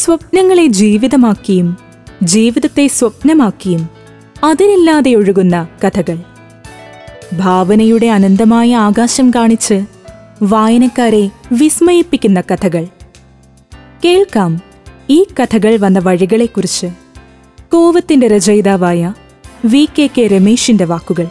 സ്വപ്നങ്ങളെ ജീവിതമാക്കിയും ജീവിതത്തെ സ്വപ്നമാക്കിയും അതിനില്ലാതെ ഒഴുകുന്ന കഥകൾ. ഭാവനയുടെ അനന്തമായ ആകാശം കാണിച്ച് വായനക്കാരെ വിസ്മയിപ്പിക്കുന്ന കഥകൾ. കേൾക്കാം ഈ കഥകൾ വന്ന വഴികളെക്കുറിച്ച്. കോവത്തിന്റെ രചയിതാവായ വി കെ കെ രമേശിന്റെ വാക്കുകൾ.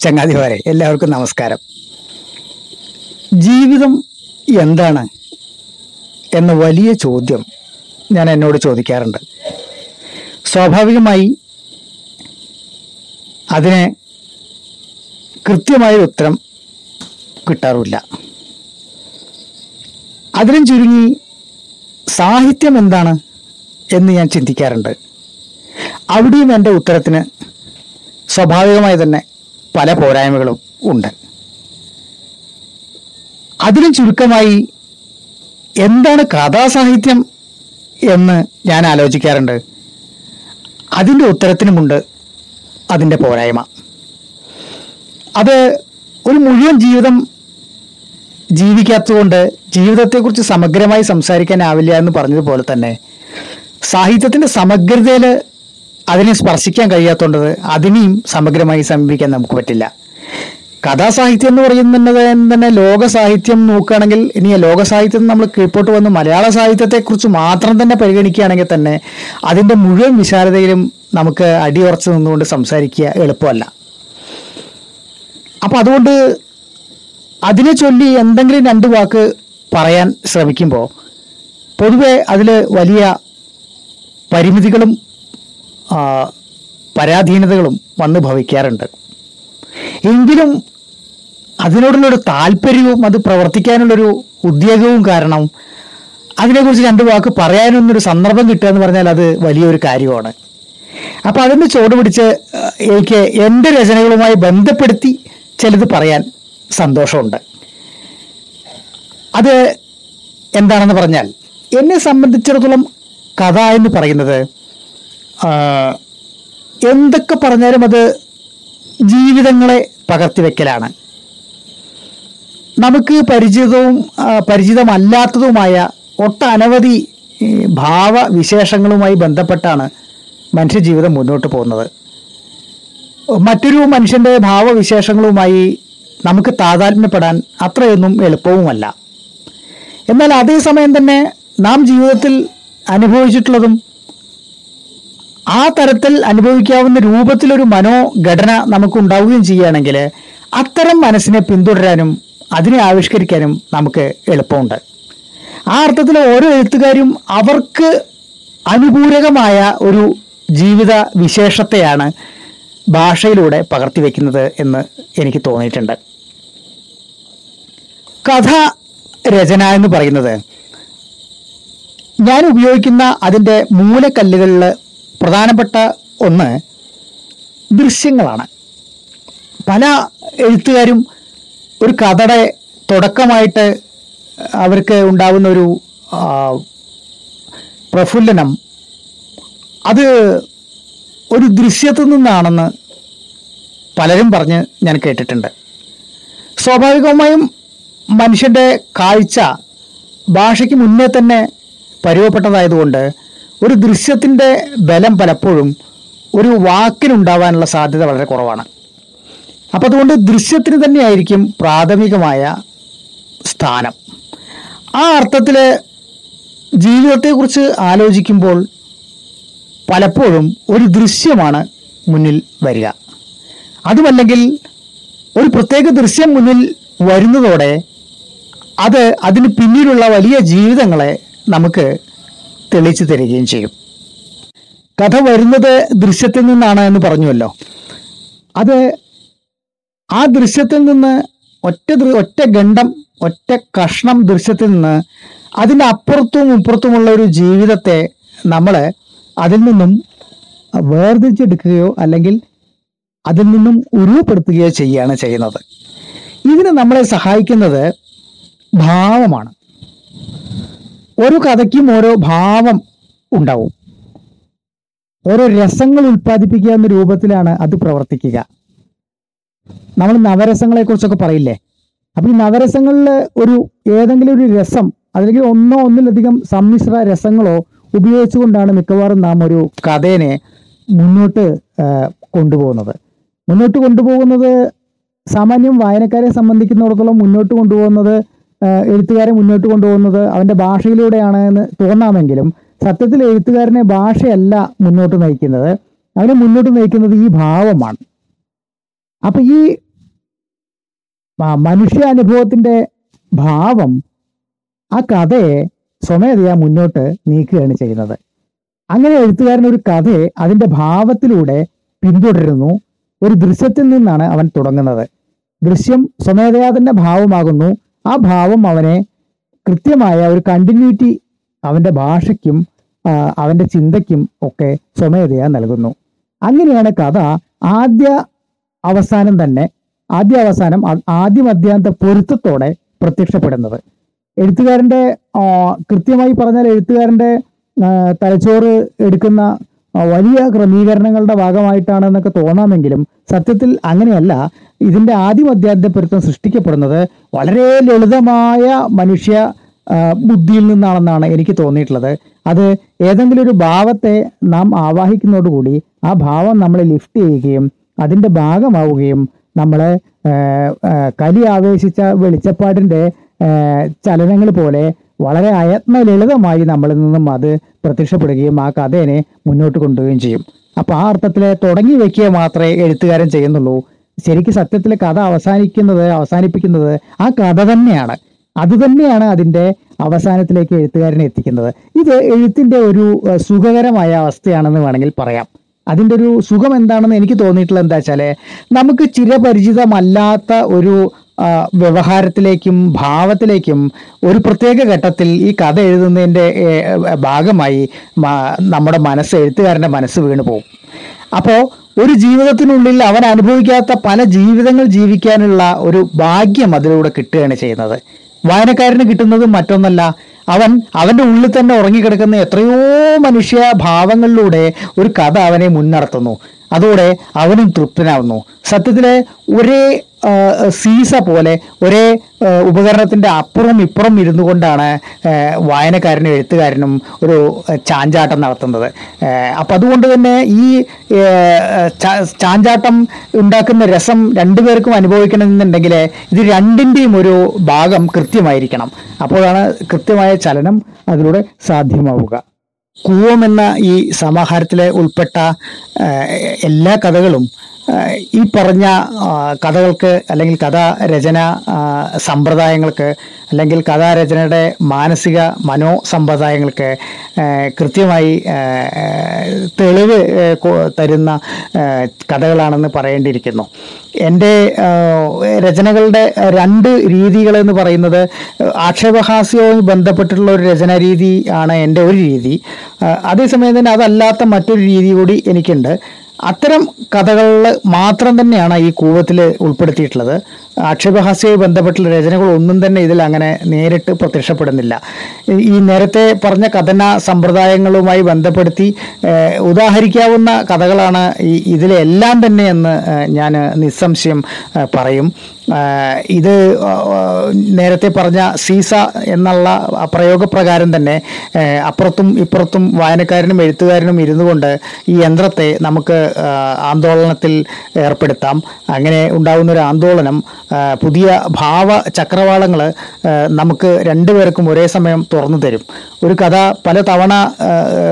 ചങ്ങാതിമാരെ എല്ലാവർക്കും നമസ്കാരം. ജീവിതം എന്താണ് എന്ന വലിയ ചോദ്യം ഞാൻ എന്നോട് ചോദിക്കാറുണ്ട്. സ്വാഭാവികമായി അതിന് കൃത്യമായ ഉത്തരം കിട്ടാറില്ല. അതിനും ചുരുങ്ങി സാഹിത്യം എന്താണ് എന്ന് ഞാൻ ചിന്തിക്കാറുണ്ട്. അവിടെയും എന്റെ ഉത്തരത്തിന് സ്വാഭാവികമായി തന്നെ പല പോരായ്മകളും ഉണ്ട്. അതിലും ചുരുക്കമായി എന്താണ് കഥാസാഹിത്യം എന്ന് ഞാൻ ആലോചിക്കാറുണ്ട്. അതിന്റെ ഉത്തരത്തിനുമുണ്ട് അതിന്റെ പോരായ്മ. അത് ഒരു മുഴുവൻ ജീവിതം ജീവിക്കാത്തതുകൊണ്ട് ജീവിതത്തെക്കുറിച്ച് സമഗ്രമായി സംസാരിക്കാനാവില്ല എന്ന് പറഞ്ഞതുപോലെ തന്നെ സാഹിത്യത്തിന്റെ സമഗ്രതയിൽ അതിനെ സ്പർശിക്കാൻ കഴിയാത്തതുകൊണ്ട് അതിനെയും സമഗ്രമായി സമീപിക്കാൻ നമുക്ക് പറ്റില്ല. കഥാസാഹിത്യം എന്ന് പറയുന്നത് തന്നെ ലോക സാഹിത്യം നോക്കുകയാണെങ്കിൽ ഇനി ലോക സാഹിത്യം നമ്മൾ കീഴ്പോട്ട് വന്ന് മലയാള സാഹിത്യത്തെക്കുറിച്ച് മാത്രം തന്നെ പരിഗണിക്കുകയാണെങ്കിൽ തന്നെ അതിന്റെ മുഴുവൻ വിശാലതയിലും നമുക്ക് അടിയുറച്ച് നിന്നുകൊണ്ട് സംസാരിക്കുക എളുപ്പമല്ല. അപ്പോൾ അതുകൊണ്ട് അതിനെ ചൊല്ലി എന്തെങ്കിലും രണ്ട് വാക്ക് പറയാൻ ശ്രമിക്കുമ്പോൾ പൊതുവെ അതിൽ വലിയ പരിമിതികളും പരാധീനതകളും വന്ന് ഭവിക്കാറുണ്ട്. എങ്കിലും അതിനോടുള്ളൊരു താല്പര്യവും അത് പ്രവർത്തിക്കാനുള്ളൊരു ഉദ്യോഗവും കാരണം അതിനെക്കുറിച്ച് രണ്ട് വാക്ക് പറയാനൊന്നൊരു സന്ദർഭം കിട്ടുക എന്ന് പറഞ്ഞാൽ അത് വലിയൊരു കാര്യമാണ്. അപ്പോൾ അതിന്റെ ചുവട് പിടിച്ച് എനിക്ക് എന്റെ രചനകളുമായി ബന്ധപ്പെടുത്തി ചിലത് പറയാൻ സന്തോഷമുണ്ട്. അത് എന്താണെന്ന് പറഞ്ഞാൽ എന്നെ സംബന്ധിച്ചിടത്തോളം കഥ എന്ന് പറയുന്നത് എന്തൊക്കെ പറഞ്ഞാലും അത് ജീവിതങ്ങളെ പകർത്തി വെക്കലാണ്. നമുക്ക് പരിചിതവും പരിചിതമല്ലാത്തതുമായ ഒട്ടനവധി ഭാവവിശേഷങ്ങളുമായി ബന്ധപ്പെട്ടാണ് മനുഷ്യജീവിതം മുന്നോട്ട് പോകുന്നത്. മറ്റൊരു മനുഷ്യന്റെ ഭാവവിശേഷങ്ങളുമായി നമുക്ക് താതാത്മ്യപ്പെടാൻ അത്രയൊന്നും എളുപ്പവുമല്ല. എന്നാൽ അതേസമയം തന്നെ നാം ജീവിതത്തിൽ അനുഭവിച്ചിട്ടുള്ളതും ആ തരത്തിൽ അനുഭവിക്കാവുന്ന രൂപത്തിലൊരു മനോഘടന നമുക്ക് ഉണ്ടാവുകയും ചെയ്യുകയാണെങ്കിൽ അത്തരം മനസ്സിനെ പിന്തുടരാനും അതിനെ ആവിഷ്കരിക്കാനും നമുക്ക് എളുപ്പമുണ്ട്. ആ അർത്ഥത്തിൽ ഓരോ എഴുത്തുകാരും അവർക്ക് അനുകൂലകമായ ഒരു ജീവിത വിശേഷത്തെയാണ് ഭാഷയിലൂടെ പകർത്തി വയ്ക്കുന്നത് എന്ന് എനിക്ക് തോന്നിയിട്ടുണ്ട്. കഥ രചന എന്ന് പറയുന്നത് ഞാൻ ഉപയോഗിക്കുന്ന അതിന്റെ മൂലക്കല്ലുകളിൽ പ്രധാനപ്പെട്ട ഒന്ന് ദൃശ്യങ്ങളാണ്. പല എഴുത്തുകാരും ഒരു കഥയുടെ തുടക്കമായിട്ട് അവർക്ക് ഉണ്ടാവുന്ന ഒരു പ്രഫുല്ലനം. അത് ഒരു ദൃശ്യത്തു നിന്നാണെന്ന് പലരും പറഞ്ഞ് ഞാൻ കേട്ടിട്ടുണ്ട്. സ്വാഭാവികമായും മനുഷ്യന്റെ കാഴ്ച ഭാഷയ്ക്ക് മുന്നേ തന്നെ പരുവപ്പെട്ടതായതുകൊണ്ട് ഒരു ദൃശ്യത്തിന്റെ ബലം പലപ്പോഴും ഒരു വാക്കിനുണ്ടാവാനുള്ള സാധ്യത വളരെ കുറവാണ്. അപ്പോൾ അതുകൊണ്ട് ദൃശ്യത്തിന് തന്നെയായിരിക്കും പ്രാഥമികമായ സ്ഥാനം. ആ അർത്ഥത്തിൽ ജീവിതത്തെക്കുറിച്ച് ആലോചിക്കുമ്പോൾ പലപ്പോഴും ഒരു ദൃശ്യമാണ് മുന്നിൽ വരിക. അതുമല്ലെങ്കിൽ ഒരു പ്രത്യേക ദൃശ്യം മുന്നിൽ വരുന്നതോടെ അത് അതിന് പിന്നിലുള്ള വലിയ ജീവിതങ്ങളെ നമുക്ക് തെളിച്ചു തരികയും ചെയ്യും. കഥ വരുന്നത് ദൃശ്യത്തിൽ നിന്നാണ് എന്ന് പറഞ്ഞുവല്ലോ. അത് ആ ദൃശ്യത്തിൽ നിന്ന് ഒറ്റ ഒറ്റ ഗണ്ഡം ഒറ്റ കഷ്ണം ദൃശ്യത്തിൽ നിന്ന് അതിന്റെ അപ്പുറത്തും ഇപ്പുറത്തുമുള്ള ഒരു ജീവിതത്തെ നമ്മൾ അതിൽ നിന്നും വേർതിരിച്ചെടുക്കുകയോ അല്ലെങ്കിൽ അതിൽ നിന്നും ഉരുവപ്പെടുത്തുകയോ ചെയ്യുകയാണ് ചെയ്യുന്നത്. ഇതിന് നമ്മളെ സഹായിക്കുന്നത് ഭാവമാണ്. ഓരോ കഥയ്ക്കും ഓരോ ഭാവം ഉണ്ടാവും. ഓരോ രസങ്ങൾ ഉൽപ്പാദിപ്പിക്കുക എന്ന രൂപത്തിലാണ് അത് പ്രവർത്തിക്കുക. നമ്മൾ നവരസങ്ങളെ കുറിച്ചൊക്കെ പറയില്ലേ? അപ്പൊ ഈ നവരസങ്ങളിൽ ഒരു ഏതെങ്കിലും ഒരു രസം അല്ലെങ്കിൽ ഒന്നോ ഒന്നിലധികം സമ്മിശ്ര രസങ്ങളോ ഉപയോഗിച്ചുകൊണ്ടാണ് മിക്കവാറും നാം ഒരു കഥേനെ മുന്നോട്ട് കൊണ്ടുപോകുന്നത്. മുന്നോട്ട് കൊണ്ടുപോകുന്നത് സാമാന്യം വായനക്കാരെ സംബന്ധിക്കുന്നിടത്തോളം മുന്നോട്ട് കൊണ്ടുപോകുന്നത് എഴുത്തുകാരെ മുന്നോട്ട് കൊണ്ടുപോകുന്നത് അവന്റെ ഭാഷയിലൂടെയാണ് എന്ന് തോന്നാമെങ്കിലും സത്യത്തിൽ എഴുത്തുകാരനെ ഭാഷയല്ല മുന്നോട്ട് നയിക്കുന്നത്. അവനെ മുന്നോട്ട് നയിക്കുന്നത് ഈ ഭാവമാണ്. അപ്പൊ ഈ മനുഷ്യ മനുഷ്യാനുഭവത്തിന്റെ ഭാവം ആ കഥയെ സ്വമേധയാ മുന്നോട്ട് നീക്കുകയാണ് ചെയ്യുന്നത്. അങ്ങനെ എഴുത്തുകാരൻ ഒരു കഥയെ അതിന്റെ ഭാവത്തിലൂടെ പിന്തുടരുന്നു. ഒരു ദൃശ്യത്തിൽ നിന്നാണ് അവൻ തുടങ്ങുന്നത്. ദൃശ്യം സ്വമേധയാ തന്നെ ഭാവമാകുന്നു. ആ ഭാവം അവനെ കൃത്യമായ ഒരു കണ്ടിന്യൂറ്റി അവന്റെ ഭാഷയ്ക്കും അവന്റെ ചിന്തയ്ക്കും ഒക്കെ സ്വമേധയാ നൽകുന്നു. അങ്ങനെയാണ് കഥ ആദ്യ അവസാനം തന്നെ ആദ്യ അവസാനം ആദ്യം മധ്യാന്ത പൊരുത്തത്തോടെ പ്രത്യക്ഷപ്പെടുന്നത്. എഴുത്തുകാരന്റെ കൃത്യമായി പറഞ്ഞാൽ എഴുത്തുകാരന്റെ തലച്ചോറ് എടുക്കുന്ന വലിയ ക്രമീകരണങ്ങളുടെ ഭാഗമായിട്ടാണെന്നൊക്കെ തോന്നാമെങ്കിലും സത്യത്തിൽ അങ്ങനെയല്ല. ഇതിന്റെ ആദ്യ പൊരുത്തം സൃഷ്ടിക്കപ്പെടുന്നത് വളരെ ലളിതമായ മനുഷ്യ ബുദ്ധിയിൽ നിന്നാണെന്നാണ് എനിക്ക് തോന്നിയിട്ടുള്ളത്. അത് ഏതെങ്കിലും ഒരു ഭാവത്തെ നാം ആവാഹിക്കുന്നതോടുകൂടി ആ ഭാവം നമ്മളെ ലിഫ്റ്റ് ചെയ്യുകയും അതിന്റെ ഭാഗമാവുകയും നമ്മളെ കലി ആവേശിച്ച വെളിച്ചപ്പാടിന്റെ ചലനങ്ങൾ പോലെ വളരെ അയത്ന ലളിതമായി നമ്മളിൽ നിന്നും അത് പ്രത്യക്ഷപ്പെടുകയും ആ കഥേനെ മുന്നോട്ട് കൊണ്ടുപോവുകയും ചെയ്യും. അപ്പോൾ ആ അർത്ഥത്തിൽ തുടങ്ങി വയ്ക്കുക മാത്രമേ എഴുത്തുകാരൻ ചെയ്യുന്നുള്ളൂ. ശരിക്കും സത്യത്തിൽ കഥ അവസാനിക്കുന്നത് അവസാനിപ്പിക്കുന്നത് ആ കഥ തന്നെയാണ്. അത് തന്നെയാണ് അതിന്റെ അവസാനത്തിലേക്ക് എഴുത്തുകാരനെ എത്തിക്കുന്നത്. ഇത് എഴുത്തിന്റെ ഒരു സുഖകരമായ അവസ്ഥയാണെന്ന് വേണമെങ്കിൽ പറയാം. അതിന്റെ ഒരു സുഖം എന്താണെന്ന് എനിക്ക് തോന്നിയിട്ടുള്ളത് എന്താ വെച്ചാൽ നമുക്ക് ചിരപരിചിതമല്ലാത്ത ഒരു വ്യവഹാരത്തിലേക്കും ഭാവത്തിലേക്കും ഒരു പ്രത്യേക ഘട്ടത്തിൽ ഈ കഥ എഴുതുന്നതിന്റെ ഭാഗമായി നമ്മുടെ മനസ്സ് എഴുത്തുകാരന്റെ മനസ്സ് വീണു പോകും അപ്പോൾ ഒരു ജീവിതത്തിനുള്ളിൽ അവൻ അനുഭവിക്കാത്ത പല ജീവിതങ്ങൾ ജീവിക്കാനുള്ള ഒരു ഭാഗ്യം അതിലൂടെ കിട്ടുകയാണ് ചെയ്യുന്നത്. വായനക്കാരന് കിട്ടുന്നത് മറ്റൊന്നല്ല അവൻ അവന്റെ ഉള്ളിൽ തന്നെ ഉറങ്ങിക്കിടക്കുന്ന എത്രയോ മനുഷ്യ ഭാവങ്ങളിലൂടെ ഒരു കഥ അവനെ മുന്നടത്തുന്നു അതോടെ അവനും തൃപ്തനാവുന്നു. സത്യത്തിലെ ഒരേ സീസ പോലെ ഒരേ ഉപകരണത്തിന്റെ അപ്പുറം ഇപ്പുറം ഇരുന്നു കൊണ്ടാണ് വായനക്കാരനും എഴുത്തുകാരനും ഒരു ചാഞ്ചാട്ടം നടത്തുന്നത്. അപ്പം അതുകൊണ്ട് തന്നെ ഈ ചാഞ്ചാട്ടം ഉണ്ടാക്കുന്ന രസം രണ്ടുപേർക്കും അനുഭവിക്കണമെന്നുണ്ടെങ്കിൽ ഇത് രണ്ടിന്റെയും ഒരു ഭാഗം കൃത്യമായിരിക്കണം. അപ്പോഴാണ് കൃത്യമായ ചലനം അതിലൂടെ സാധ്യമാവുക. കൂവം എന്ന ഈ സമാഹാരത്തിലെ ഉൾപ്പെട്ട എല്ലാ കഥകളും ഈ പറഞ്ഞ കഥകൾക്ക് അല്ലെങ്കിൽ കഥാരചന സമ്പ്രദായങ്ങൾക്ക് അല്ലെങ്കിൽ കഥാരചനയുടെ മാനസിക മനോ സമ്പ്രദായങ്ങൾക്ക് കൃത്യമായി തെളിവ് തരുന്ന കഥകളാണെന്ന് പറയേണ്ടിയിരിക്കുന്നു. എന്റെ രചനകളുടെ രണ്ട് രീതികൾ എന്ന് പറയുന്നത് ആക്ഷേപഹാസ്യവുമായി ബന്ധപ്പെട്ടിട്ടുള്ള ഒരു രചനാ രീതി ആണ് എന്റെ ഒരു രീതി. അതേസമയം തന്നെ അതല്ലാത്ത മറ്റൊരു രീതി കൂടി എനിക്കുണ്ട്. അത്തരം കഥകളിൽ മാത്രം തന്നെയാണ് ഈ കൂവത്തിൽ ഉൾപ്പെടുത്തിയിട്ടുള്ളത്. ആക്ഷേപഹാസ്യവുമായി ബന്ധപ്പെട്ടുള്ള രചനകൾ ഒന്നും തന്നെ ഇതിൽ അങ്ങനെ നേരിട്ട് പ്രത്യക്ഷപ്പെടുന്നില്ല. ഈ- നേരത്തെ പറഞ്ഞ കഥന സമ്പ്രദായങ്ങളുമായി ബന്ധപ്പെടുത്തി ഉദാഹരിക്കാവുന്ന കഥകളാണ് ഈ ഇതിലെല്ലാം തന്നെ എന്ന് ഞാൻ നിസ്സംശയം പറയും. ഇത് നേരത്തെ പറഞ്ഞ സീസ എന്നുള്ള പ്രയോഗപ്രകാരം തന്നെ അപ്പുറത്തും ഇപ്പുറത്തും വായനക്കാരനും എഴുത്തുകാരനും ഇരുന്നു കൊണ്ട് ഈ യന്ത്രത്തെ നമുക്ക് ആന്തോളനത്തിൽ ഏർപ്പെടുത്താം. അങ്ങനെ ഉണ്ടാകുന്ന ഒരു ആന്തോളനം പുതിയ ഭാവ ചക്രവാളങ്ങൾ നമുക്ക് രണ്ടുപേർക്കും ഒരേ സമയം തുറന്നു തരും. ഒരു കഥ പല തവണ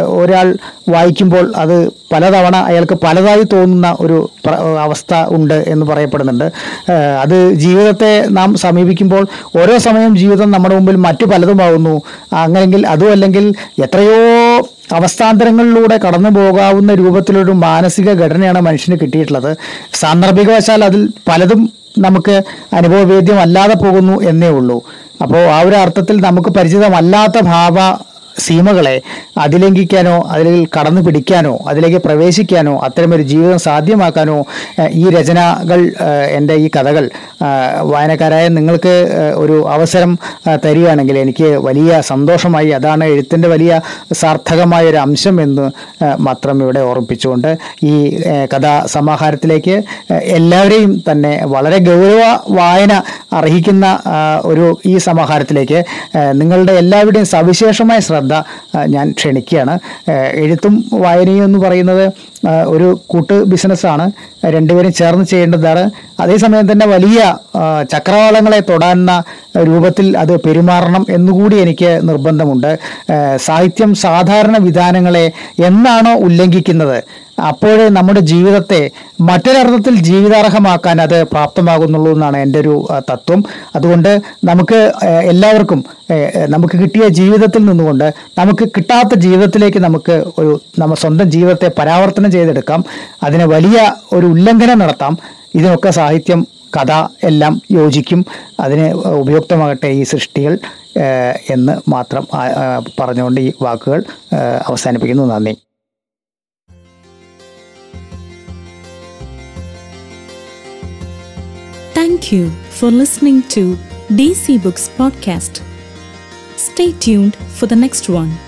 ഒരാൾ വായിക്കുമ്പോൾ അത് പലതവണ അയാൾക്ക് പലതായി തോന്നുന്ന ഒരു അവസ്ഥ ഉണ്ട് എന്ന് പറയപ്പെടുന്നുണ്ട്. അത് ജീവിതത്തെ നാം സമീപിക്കുമ്പോൾ ഓരോ സമയം ജീവിതം നമ്മുടെ മുമ്പിൽ മറ്റു പലതുമാവുന്നു. അങ്ങനെങ്കിൽ അതും അല്ലെങ്കിൽ എത്രയോ അവസ്ഥാന്തരങ്ങളിലൂടെ കടന്നു പോകാവുന്ന രൂപത്തിലൊരു മാനസിക ഘടനയാണ് മനുഷ്യന് കിട്ടിയിട്ടുള്ളത്. സാന്ദർഭികവശാൽ അതിൽ പലതും നമുക്ക് അനുഭവവേദ്യമല്ലാതെ പോകുന്നു എന്നേ ഉള്ളൂ. അപ്പോൾ ആ ഒരു അർത്ഥത്തിൽ നമുക്ക് പരിചിതമല്ലാത്ത ഭാവ സീമകളെ അതിലംഘിക്കാനോ അതിൽ കടന്നു പിടിക്കാനോ അതിലേക്ക് പ്രവേശിക്കാനോ അത്തരമൊരു ജീവിതം സാധ്യമാക്കാനോ ഈ രചനകൾ എന്റെ ഈ കഥകൾ വായനക്കാരായ നിങ്ങൾക്ക് ഒരു അവസരം തരികയാണെങ്കിൽ എനിക്ക് വലിയ സന്തോഷമായി അതാണ് എഴുത്തിന്റെ വലിയ സാർത്ഥകമായ ഒരു അംശം എന്ന് മാത്രം ഇവിടെ ഓർമ്മിപ്പിച്ചുകൊണ്ട് ഈ കഥാ സമാഹാരത്തിലേക്ക് എല്ലാവരെയും തന്നെ വളരെ ഗൗരവ വായന അർഹിക്കുന്ന ഒരു ഈ സമാഹാരത്തിലേക്ക് നിങ്ങളുടെ എല്ലാവരുടെയും സവിശേഷമായ ശ്രദ്ധ ആ, ഞാൻ ക്ഷണിക്കുകയാണ്. എഴുത്തും വായനയും എന്ന് പറയുന്നത് ഒരു കൂട്ട് ബിസിനസ്സാണ് രണ്ടുപേരും ചേർന്ന് ചെയ്യേണ്ടതാണ്. അതേസമയം തന്നെ വലിയ ചക്രവാളങ്ങളെ തൊടാവുന്ന രൂപത്തിൽ അത് പെരുമാറണം എന്നുകൂടി എനിക്ക് നിർബന്ധമുണ്ട്. സാഹിത്യം സാധാരണ വിധാനങ്ങളെ എന്നാണോ ഉല്ലംഘിക്കുന്നത്? അപ്പോഴേ നമ്മുടെ ജീവിതത്തെ മറ്റൊരർത്ഥത്തിൽ ജീവിതാർഹമാക്കാൻ അത് പ്രാപ്തമാകുന്നുള്ളൂ എന്നാണ് എന്റെ ഒരു തത്വം. അതുകൊണ്ട് നമുക്ക് എല്ലാവർക്കും നമുക്ക് കിട്ടിയ ജീവിതത്തിൽ നിന്നുകൊണ്ട് നമുക്ക് കിട്ടാത്ത ജീവിതത്തിലേക്ക് നമുക്ക് ഒരു നമ്മ സ്വന്തം ജീവിതത്തെ പരാവർത്തനം ചെയ്തെടുക്കാം. അതിന് വലിയ ഒരു ഉല്ലംഘനം നടത്താം. ഇതിനൊക്കെ സാഹിത്യം കഥ എല്ലാം യോജിക്കും. അതിന് ഉപയുക്തമാകട്ടെ ഈ സൃഷ്ടികൾ എന്ന് മാത്രം പറഞ്ഞുകൊണ്ട് ഈ വാക്കുകൾ അവസാനിപ്പിക്കുന്നു. നന്ദി. Thank you for listening to DC Books Podcast. Stay tuned for the next one.